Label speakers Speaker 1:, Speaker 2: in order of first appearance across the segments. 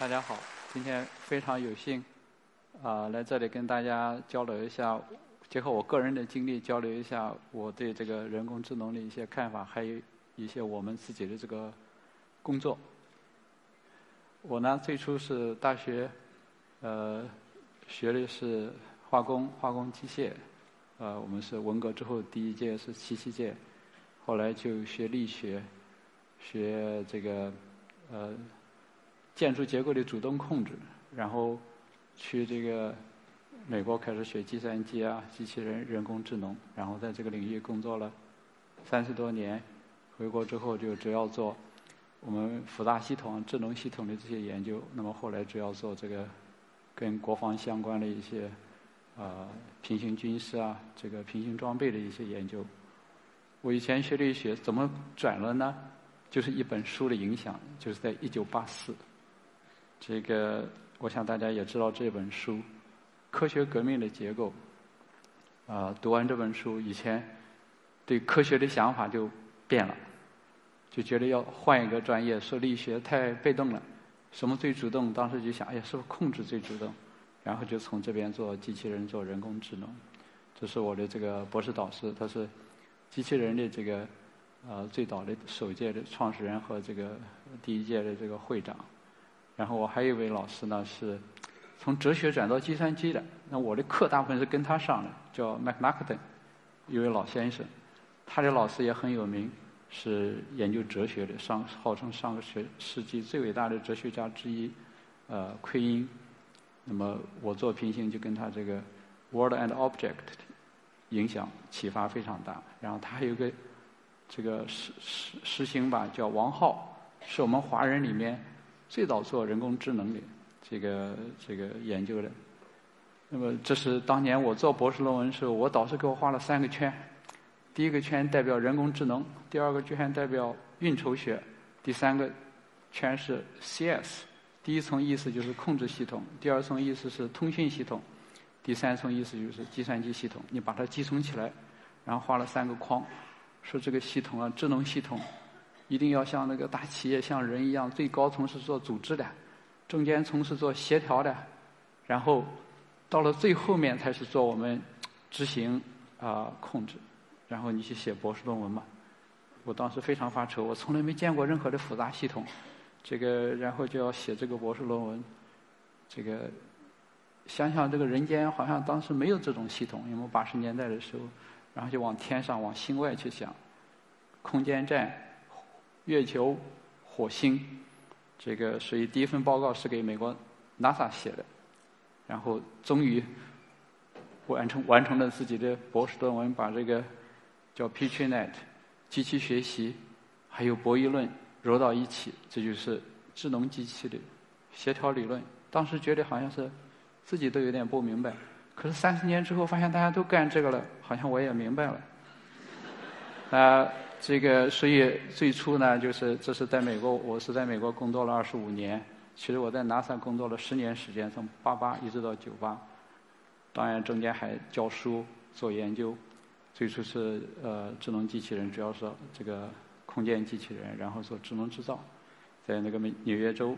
Speaker 1: 大家好，今天非常有幸啊来这里跟大家交流一下，结合我个人的经历交流一下我对这个人工智能的一些看法，还有一些我们自己的这个工作。我呢最初是大学呃学的是化工、化工机械，呃我们是文革之后第一届是七七届，后来就学力学，学这个呃。建筑结构的主动控制，然后去这个美国开始学计算机啊、机器人、人工智能，然后在这个领域工作了三十多年。回国之后就主要做我们复杂系统、智能系统的这些研究。那么后来主要做这个跟国防相关的一些啊平行军事啊、这个平行装备的一些研究。我以前学力学怎么转了呢？就是一本书的影响，就是在一九八四。这个，我想大家也知道这本书《科学革命的结构》。啊，读完这本书以前，对科学的想法就变了，就觉得要换一个专业，说力学太被动了。什么最主动？当时就想，哎呀，是不是控制最主动？然后就从这边做机器人，做人工智能。这是我的这个博士导师，他是机器人的这个呃最早的首届的创始人和这个第一届的这个会长。然后我还有一位老师呢，是从哲学转到计算机的。那我的课大部分是跟他上的，叫麦克纳克顿，一位老先生。他的老师也很有名，是研究哲学的，上号称上个学世纪最伟大的哲学家之一，呃，奎因。那么我做平行就跟他这个 World and Object 影响启发非常大。然后他还有个这个师师师兄吧，叫王浩，是我们华人里面。最早做人工智能的这个这个研究的，那么这是当年我做博士论文时候，我导师给我画了三个圈，第一个圈代表人工智能，第二个圈代表运筹学，第三个圈是 CS，第一层意思就是控制系统，第二层意思是通讯系统，第三层意思就是计算机系统。你把它集成起来，然后画了三个框，说这个系统啊，智能系统。一定要像那个大企业，像人一样，最高层是做组织的，中间层是做协调的，然后到了最后面才是做我们执行啊控制。然后你去写博士论文嘛。我当时非常发愁，我从来没见过任何的复杂系统，这个然后就要写这个博士论文，这个想想这个人间好像当时没有这种系统，因为八十年代的时候，然后就往天上往星外去想，空间站。月球、火星，这个所以第一份报告是给美国 NASA 写的，然后终于完成完成了自己的博士论文，把这个叫 PetroNet 机器学习还有博弈论揉到一起，这就是智能机器的协调理论。当时觉得好像是自己都有点不明白，可是三十年之后发现大家都干这个了，好像我也明白了。啊。这个，所以最初呢，就是这是在美国，我是在美国工作了二十五年。其实我在 NASA 工作了十年时间，从八八一直到九八。当然中间还教书、做研究。最初是呃智能机器人，主要是这个空间机器人，然后做智能制造，在那个美纽约州。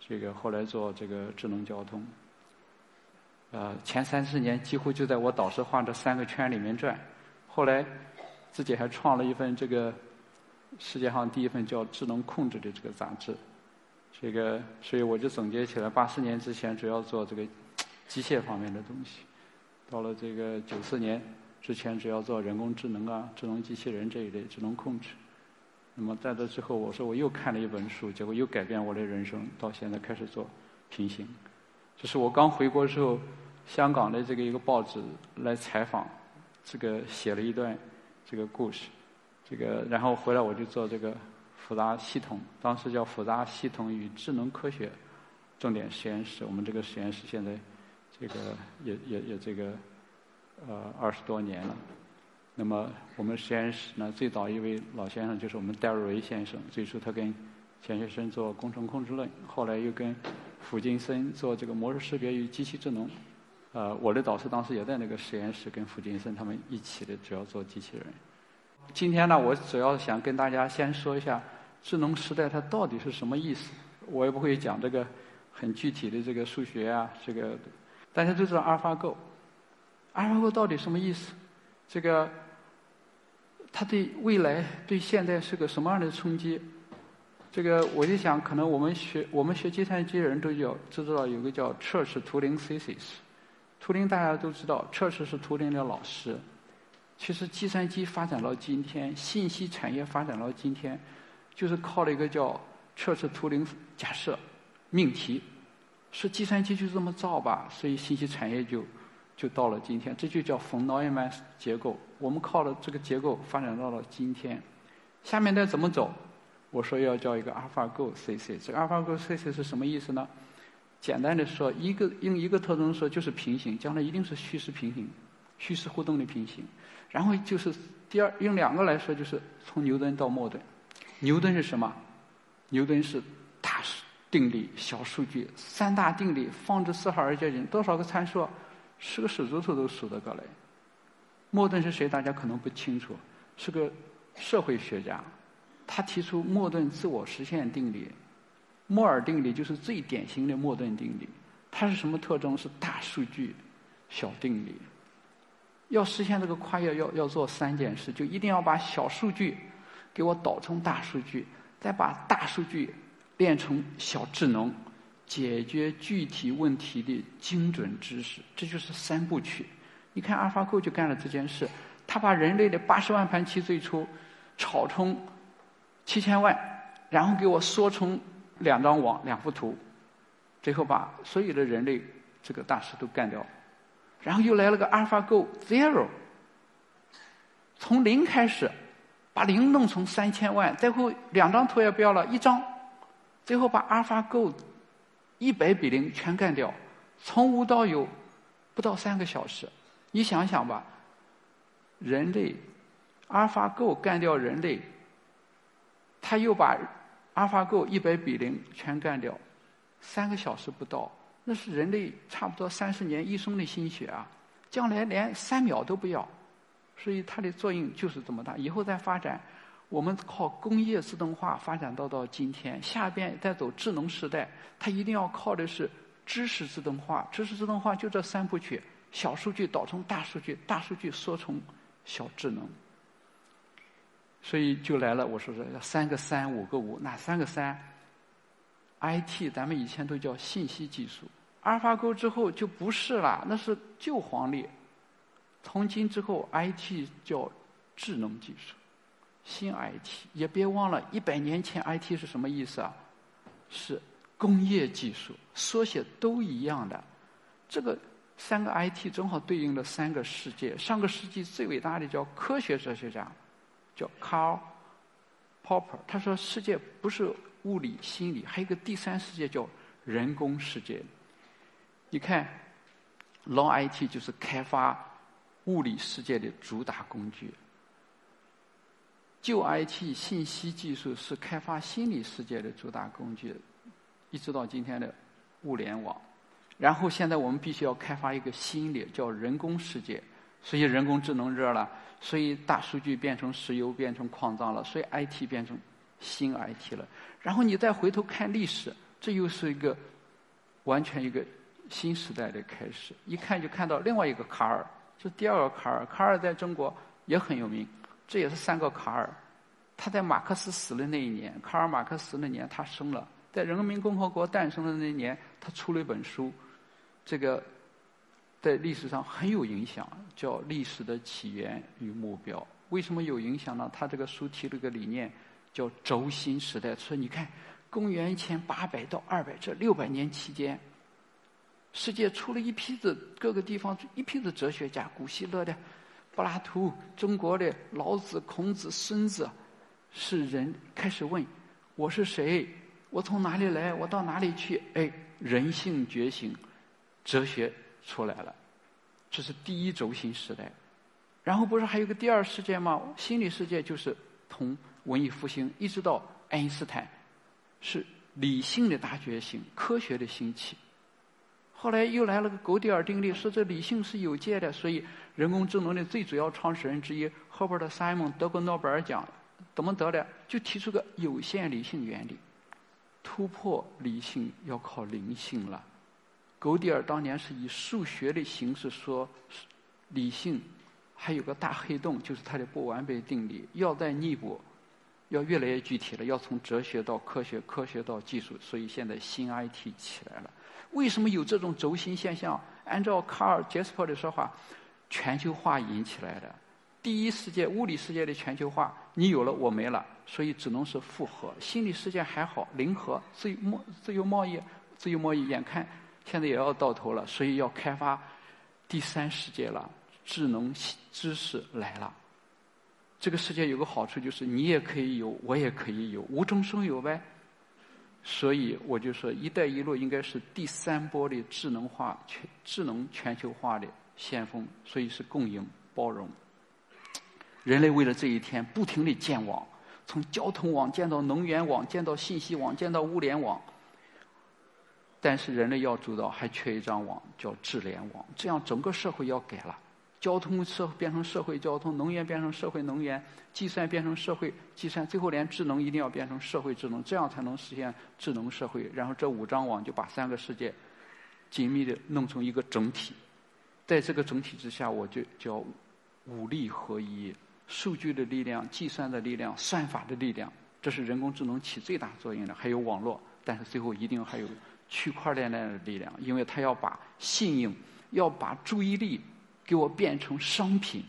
Speaker 1: 这个后来做这个智能交通。呃，前三四年几乎就在我导师画这三个圈里面转。后来。自己还创了一份这个世界上第一份叫《智能控制》的这个杂志，这个所以我就总结起来，八四年之前主要做这个机械方面的东西，到了这个九四年之前主要做人工智能啊、智能机器人这一类智能控制。那么在这之后，我说我又看了一本书，结果又改变我的人生，到现在开始做平行。这是我刚回国时候，香港的这个一个报纸来采访，这个写了一段。这个故事，这个然后回来我就做这个复杂系统，当时叫复杂系统与智能科学重点实验室。我们这个实验室现在这个也也也这个呃二十多年了。那么我们实验室呢，最早一位老先生就是我们戴维先生。最初他跟钱学森做工程控制论，后来又跟傅金森做这个模式识别与机器智能。呃，我的导师当时也在那个实验室，跟傅金森他们一起的，主要做机器人。今天呢，我主要想跟大家先说一下智能时代它到底是什么意思。我也不会讲这个很具体的这个数学啊，这个大家都知道阿尔法狗。阿尔法狗到底什么意思？这个它对未来、对现在是个什么样的冲击？这个我就想，可能我们学我们学计算机的人都有知道有个叫 Church 图灵 thesis。图灵大家都知道确实是图灵的老师。其实计算机发展到今天，信息产业发展到今天，就是靠了一个叫测试图灵假设。命题是计算机就这么造吧，所以信息产业就就到了今天，这就叫冯诺依曼结构。我们靠了这个结构发展到了今天。下面再怎么走？我说要叫一个 AlphaGo CC。这个 AlphaGo CC 是什么意思呢？简单的说，一个用一个特征说就是平行，将来一定是虚实平行、虚实互动的平行。然后就是第二，用两个来说就是从牛顿到莫顿。牛顿是什么？牛顿是大数。定理、小数据、三大定理、放置四号二阶进多少个参数？十个手指头都数得过来。莫顿是谁？大家可能不清楚，是个社会学家。他提出莫顿自我实现定理，莫尔定理就是最典型的莫顿定理。它是什么特征？是大数据、小定理。要实现这个跨越，要要做三件事，就一定要把小数据给我导成大数据，再把大数据。变成小智能，解决具体问题的精准知识，这就是三部曲。你看，AlphaGo 就干了这件事，他把人类的八十万盘棋最初炒成七千万，然后给我缩成两张网、两幅图，最后把所有的人类这个大师都干掉，然后又来了个 AlphaGo Zero，从零开始，把零弄成三千万，最后两张图也不要了，一张。最后把 AlphaGo 一百比零全干掉，从无到有不到三个小时。你想想吧，人类 AlphaGo 干掉人类，他又把 AlphaGo 一百比零全干掉，三个小时不到，那是人类差不多三十年一生的心血啊！将来连三秒都不要，所以它的作用就是这么大。以后再发展。我们靠工业自动化发展到到今天，下边再走智能时代，它一定要靠的是知识自动化。知识自动化就这三部曲：小数据导成大数据，大数据缩成小智能。所以就来了，我说这三个三，五个五，哪三个三？IT，咱们以前都叫信息技术。阿尔法狗之后就不是了，那是旧黄历。从今之后，IT 叫智能技术。新 IT 也别忘了，一百年前 IT 是什么意思啊？是工业技术，缩写都一样的。这个三个 IT 正好对应了三个世界。上个世纪最伟大的叫科学哲学家，叫 Karl Popper，他说世界不是物理、心理，还有一个第三世界叫人工世界。你看，Long IT 就是开发物理世界的主打工具。旧 IT 信息技术是开发心理世界的主打工具，一直到今天的物联网。然后现在我们必须要开发一个新的叫人工世界，所以人工智能热了，所以大数据变成石油变成矿藏了，所以 IT 变成新 IT 了。然后你再回头看历史，这又是一个完全一个新时代的开始。一看就看到另外一个卡尔，是第二个卡尔。卡尔在中国也很有名。这也是三个卡尔，他在马克思死的那一年，卡尔马克思那年他生了，在人民共和国诞生的那一年，他出了一本书，这个在历史上很有影响，叫《历史的起源与目标》。为什么有影响呢？他这个书提了个理念，叫“轴心时代”。说你看，公元前八百到二百这六百年期间，世界出了一批子各个地方一批子哲学家，古希腊的。柏拉图、中国的老子、孔子、孙子，是人开始问：我是谁？我从哪里来？我到哪里去？哎，人性觉醒，哲学出来了，这是第一轴心时代。然后不是还有个第二世界吗？心理世界就是从文艺复兴一直到爱因斯坦，是理性的大觉醒，科学的兴起。后来又来了个狗底尔定律，说这理性是有界的，所以人工智能的最主要创始人之一赫伯特·塞蒙得过诺贝尔奖，怎么得的？就提出个有限理性原理。突破理性要靠灵性了。狗迪尔当年是以数学的形式说，理性还有个大黑洞，就是它的不完备定理，要在逆补，要越来越具体了，要从哲学到科学，科学到技术，所以现在新 IT 起来了。为什么有这种轴心现象？按照卡尔·杰斯珀的说法，全球化引起来的。第一世界物理世界的全球化，你有了我没了，所以只能是复合。心理世界还好，零和，自由贸自由贸易，自由贸易眼看现在也要到头了，所以要开发第三世界了，智能知识来了。这个世界有个好处就是你也可以有，我也可以有，无中生有呗。所以我就说，“一带一路”应该是第三波的智能化、全智能全球化的先锋，所以是共赢、包容。人类为了这一天，不停地建网，从交通网建到能源网，建到信息网，建到物联网。但是人类要做到，还缺一张网，叫智联网。这样整个社会要改了。交通社会变成社会交通，能源变成社会能源，计算变成社会计算，最后连智能一定要变成社会智能，这样才能实现智能社会。然后这五张网就把三个世界紧密的弄成一个整体，在这个整体之下，我就叫五力合一：数据的力量、计算的力量、算法的力量，这是人工智能起最大作用的。还有网络，但是最后一定还有区块链的力量，因为它要把信用、要把注意力。给我变成商品，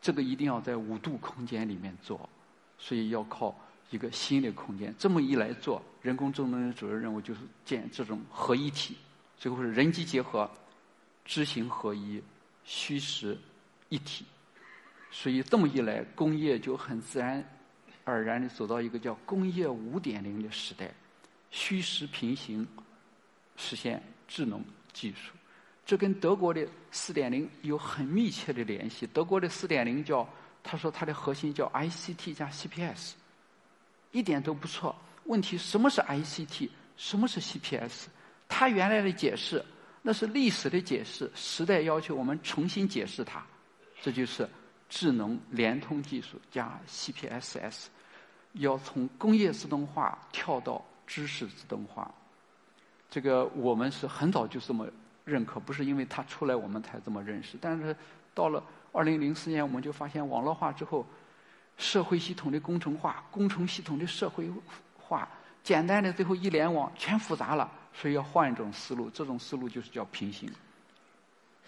Speaker 1: 这个一定要在五度空间里面做，所以要靠一个新的空间。这么一来做，人工智能的主要任务就是建这种合一体，最后是人机结合、知行合一、虚实一体。所以这么一来，工业就很自然而然的走到一个叫工业五点零的时代，虚实平行，实现智能技术。这跟德国的四点零有很密切的联系。德国的四点零叫，他说它的核心叫 ICT 加 CPS，一点都不错。问题什么是 ICT，什么是 CPS？他原来的解释那是历史的解释，时代要求我们重新解释它。这就是智能联通技术加 CPSS，要从工业自动化跳到知识自动化。这个我们是很早就这么。认可不是因为它出来我们才这么认识，但是到了二零零四年，我们就发现网络化之后，社会系统的工程化、工程系统的社会化，简单的最后一联网全复杂了，所以要换一种思路。这种思路就是叫平行。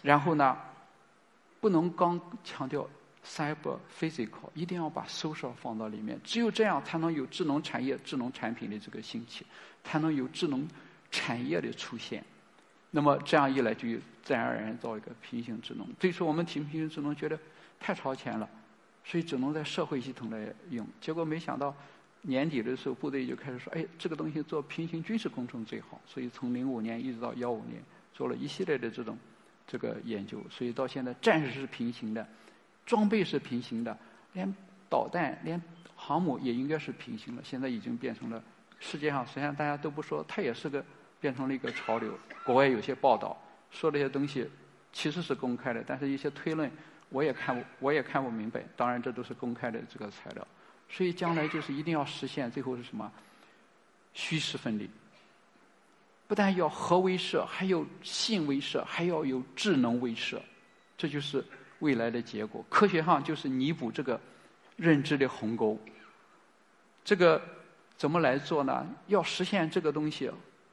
Speaker 1: 然后呢，不能光强调 cyber physical，一定要把 social 放到里面。只有这样，才能有智能产业、智能产品的这个兴起，才能有智能产业的出现。那么这样一来，就自然而然造一个平行智能。最初我们提平行智能，觉得太超前了，所以只能在社会系统来用。结果没想到年底的时候，部队就开始说：“哎，这个东西做平行军事工程最好。”所以从零五年一直到幺五年，做了一系列的这种这个研究。所以到现在，战士是平行的，装备是平行的，连导弹、连航母也应该是平行的。现在已经变成了世界上，实际上大家都不说，它也是个。变成了一个潮流。国外有些报道说这些东西其实是公开的，但是一些推论我也看我也看不明白。当然，这都是公开的这个材料。所以将来就是一定要实现，最后是什么？虚实分离。不但要核威慑，还有信威慑，还要有智能威慑。这就是未来的结果。科学上就是弥补这个认知的鸿沟。这个怎么来做呢？要实现这个东西。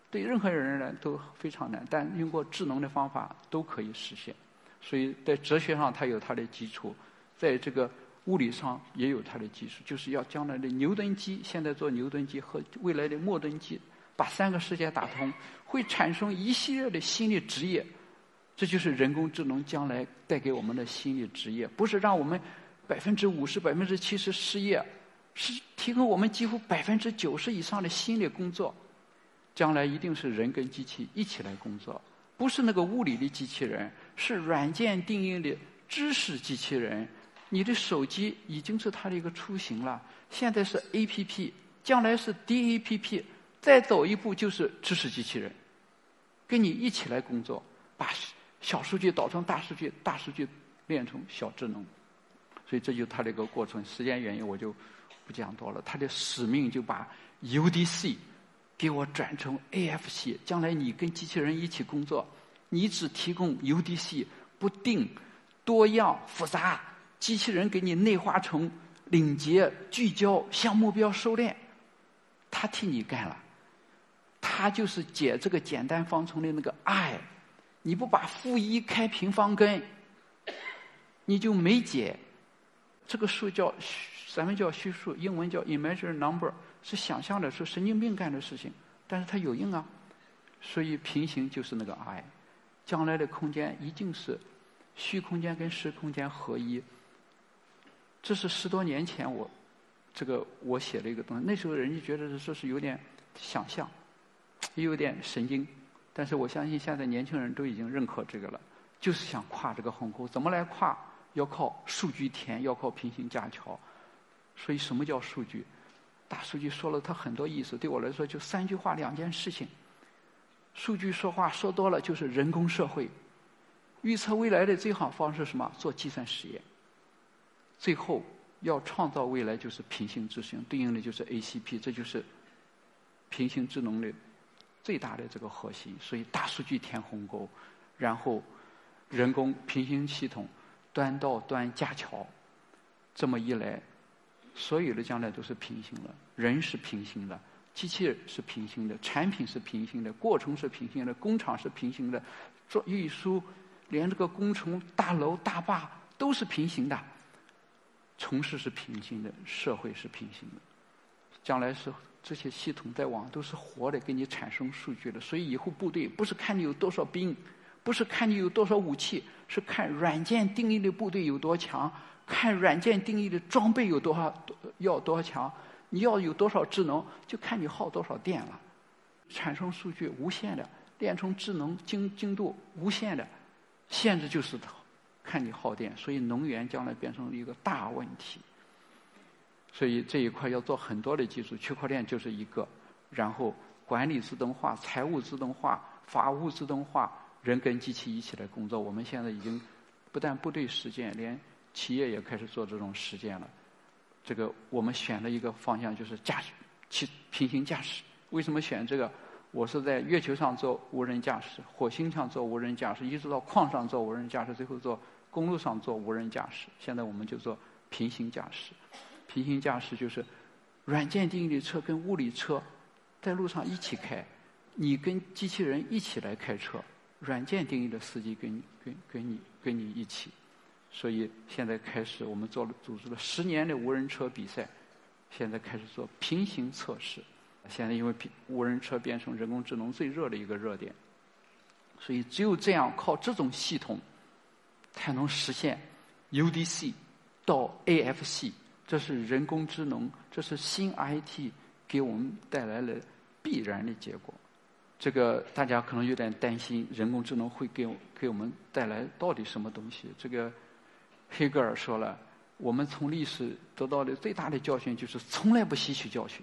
Speaker 1: 对任何人来都非常难，但用过智能的方法都可以实现。所以在哲学上它有它的基础，在这个物理上也有它的基础，就是要将来的牛顿机，现在做牛顿机和未来的莫顿机，把三个世界打通，会产生一系列的新的职业。这就是人工智能将来带给我们的新的职业，不是让我们百分之五十、百分之七十失业，是提供我们几乎百分之九十以上的新的工作。将来一定是人跟机器一起来工作，不是那个物理的机器人，是软件定义的知识机器人。你的手机已经是它的一个雏形了，现在是 A P P，将来是 D A P P，再走一步就是知识机器人，跟你一起来工作，把小数据导成大数据，大数据变成小智能。所以这就是它的一个过程。时间原因我就不讲多了。它的使命就把 UDC 给我转成 AFC，将来你跟机器人一起工作，你只提供 UDC，不定、多样、复杂，机器人给你内化成领结、聚焦、向目标收敛，他替你干了。他就是解这个简单方程的那个 i，你不把负一开平方根，你就没解。这个数叫咱们叫虚数，英文叫 imaginary number，是想象的，是神经病干的事情，但是它有用啊。所以平行就是那个 i，将来的空间一定是虚空间跟实空间合一。这是十多年前我这个我写的一个东西，那时候人家觉得说是有点想象。也有点神经，但是我相信现在年轻人都已经认可这个了，就是想跨这个鸿沟。怎么来跨？要靠数据填，要靠平行架桥。所以什么叫数据？大数据说了它很多意思，对我来说就三句话两件事情。数据说话说多了就是人工社会，预测未来的最好方式什么？做计算实验。最后要创造未来就是平行执行，对应的就是 ACP，这就是平行智能的。最大的这个核心，所以大数据填鸿沟，然后人工平行系统端到端架桥，这么一来，所有的将来都是平行的，人是平行的，机器是平行的，产品是平行的，过程是平行的，工厂是平行的，做运输，连这个工程大楼大坝都是平行的，城市是平行的，社会是平行的，将来是。这些系统在网都是活的，给你产生数据的。所以以后部队不是看你有多少兵，不是看你有多少武器，是看软件定义的部队有多强，看软件定义的装备有多少要多强。你要有多少智能，就看你耗多少电了。产生数据无限的，练成智能精精度无限的，限制就是看你耗电。所以能源将来变成了一个大问题。所以这一块要做很多的技术，区块链就是一个。然后管理自动化、财务自动化、法务自动化，人跟机器一起来工作。我们现在已经不但部队实践，连企业也开始做这种实践了。这个我们选了一个方向就是驾驶，其平行驾驶。为什么选这个？我是在月球上做无人驾驶，火星上做无人驾驶，一直到矿上做无人驾驶，最后做公路上做无人驾驶。现在我们就做平行驾驶。平行驾驶就是软件定义的车跟物理车在路上一起开，你跟机器人一起来开车，软件定义的司机跟你跟跟你跟你一起，所以现在开始我们做了组织了十年的无人车比赛，现在开始做平行测试，现在因为平无人车变成人工智能最热的一个热点，所以只有这样靠这种系统才能实现 UDC 到 AFC。这是人工智能，这是新 IT 给我们带来了必然的结果。这个大家可能有点担心，人工智能会给给我们带来到底什么东西？这个黑格尔说了，我们从历史得到的最大的教训就是从来不吸取教训。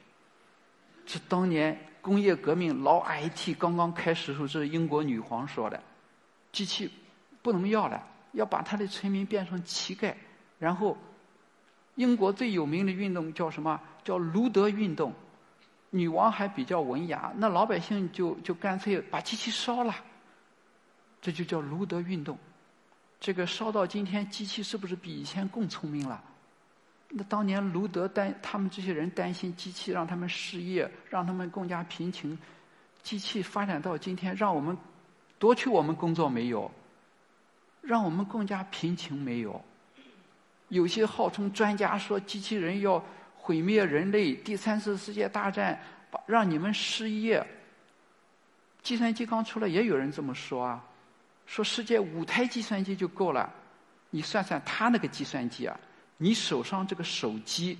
Speaker 1: 是当年工业革命老 IT 刚刚开始的时候，这是英国女皇说的，机器不能要了，要把他的臣民变成乞丐，然后。英国最有名的运动叫什么？叫卢德运动。女王还比较文雅，那老百姓就就干脆把机器烧了。这就叫卢德运动。这个烧到今天，机器是不是比以前更聪明了？那当年卢德担他们这些人担心机器让他们失业，让他们更加贫穷。机器发展到今天，让我们夺取我们工作没有？让我们更加贫穷没有？有些号称专家说机器人要毁灭人类，第三次世界大战，让你们失业。计算机刚出来，也有人这么说啊，说世界五台计算机就够了。你算算他那个计算机啊，你手上这个手机，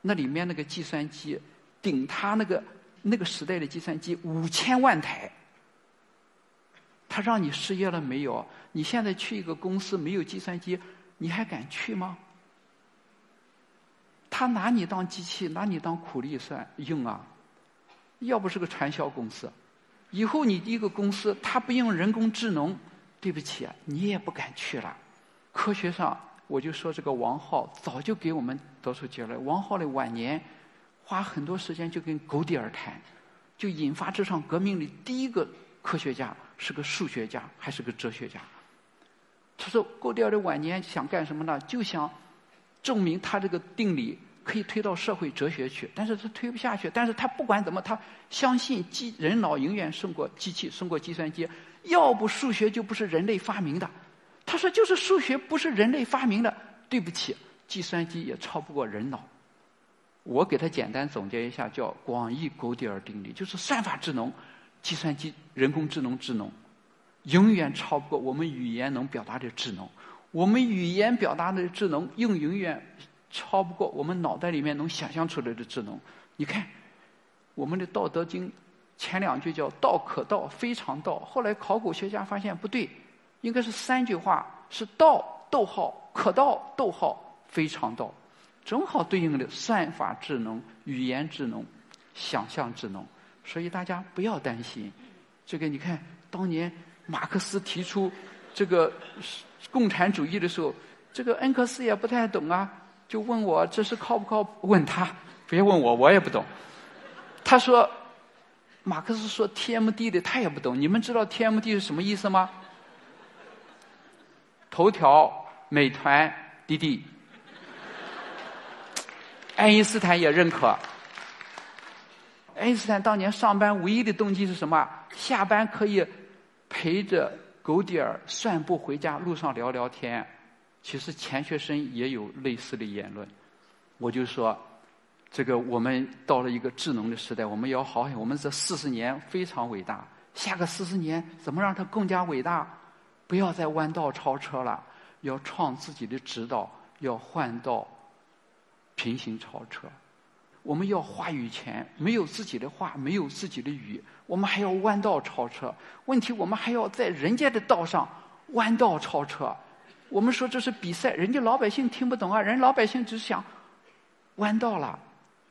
Speaker 1: 那里面那个计算机，顶他那个那个时代的计算机五千万台。他让你失业了没有？你现在去一个公司没有计算机。你还敢去吗？他拿你当机器，拿你当苦力算用啊！要不是个传销公司，以后你一个公司他不用人工智能，对不起，你也不敢去了。科学上，我就说这个王浩早就给我们得出结论：王浩的晚年花很多时间就跟狗底儿谈，就引发这场革命的第一个科学家是个数学家，还是个哲学家。他说，勾迪尔的晚年想干什么呢？就想证明他这个定理可以推到社会哲学去，但是他推不下去。但是他不管怎么，他相信机人脑永远胜过机器，胜过计算机。要不数学就不是人类发明的。他说，就是数学不是人类发明的。对不起，计算机也超不过人脑。我给他简单总结一下，叫广义勾迪尔定理，就是算法智能，计算机人工智能智能。永远超不过我们语言能表达的智能，我们语言表达的智能，又永远超不过我们脑袋里面能想象出来的智能。你看，我们的《道德经》前两句叫“道可道，非常道”，后来考古学家发现不对，应该是三句话，是“道”逗号可道逗号非常道，正好对应的算法智能、语言智能、想象智能。所以大家不要担心，这个你看当年。马克思提出这个共产主义的时候，这个恩格斯也不太懂啊，就问我这是靠不靠？问他，别问我，我也不懂。他说，马克思说 TMD 的，他也不懂。你们知道 TMD 是什么意思吗？头条、美团、滴滴。爱因斯坦也认可。爱因斯坦当年上班唯一的动机是什么？下班可以。陪着狗点儿散步回家，路上聊聊天。其实钱学森也有类似的言论。我就说，这个我们到了一个智能的时代，我们要好好。我们这四十年非常伟大，下个四十年怎么让它更加伟大？不要再弯道超车了，要创自己的直道，要换道平行超车。我们要话语权，没有自己的话，没有自己的语。我们还要弯道超车，问题我们还要在人家的道上弯道超车。我们说这是比赛，人家老百姓听不懂啊，人老百姓只想弯道了，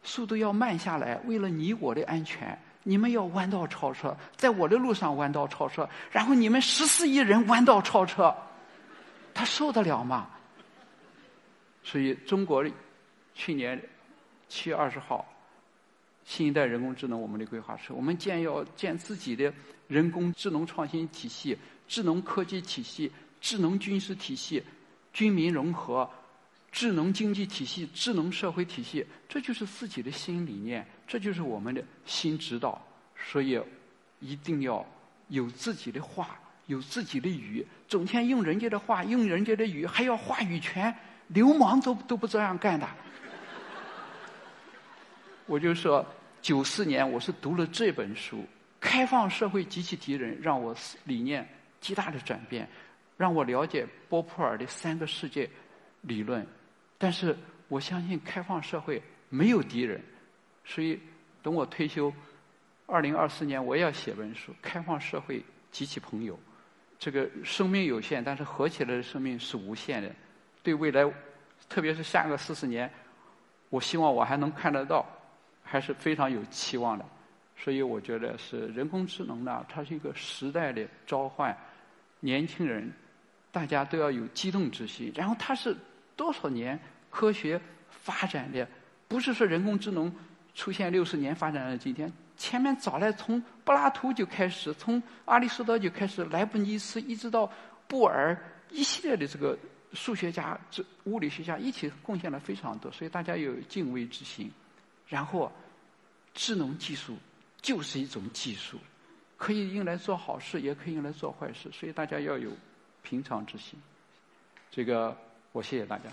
Speaker 1: 速度要慢下来，为了你我的安全，你们要弯道超车，在我的路上弯道超车，然后你们十四亿人弯道超车，他受得了吗？所以中国去年七月二十号。新一代人工智能，我们的规划是：我们建要建自己的人工智能创新体系、智能科技体系、智能军事体系、军民融合、智能经济体系、智能社会体系。这就是自己的新理念，这就是我们的新指导。所以，一定要有自己的话，有自己的语，整天用人家的话，用人家的语，还要话语权。流氓都都不这样干的。我就说。九四年，我是读了这本书《开放社会及其敌人》，让我理念极大的转变，让我了解波普尔的三个世界理论。但是我相信开放社会没有敌人，所以等我退休，二零二四年我也要写本书《开放社会及其朋友》。这个生命有限，但是合起来的生命是无限的。对未来，特别是下个四十年，我希望我还能看得到。还是非常有期望的，所以我觉得是人工智能呢，它是一个时代的召唤。年轻人，大家都要有激动之心。然后它是多少年科学发展的？不是说人工智能出现六十年发展到今天，前面早来从柏拉图就开始，从阿里士多就开始，莱布尼茨一直到布尔，一系列的这个数学家、这物理学家一起贡献了非常多，所以大家有敬畏之心。然后，智能技术就是一种技术，可以用来做好事，也可以用来做坏事，所以大家要有平常之心。这个，我谢谢大家。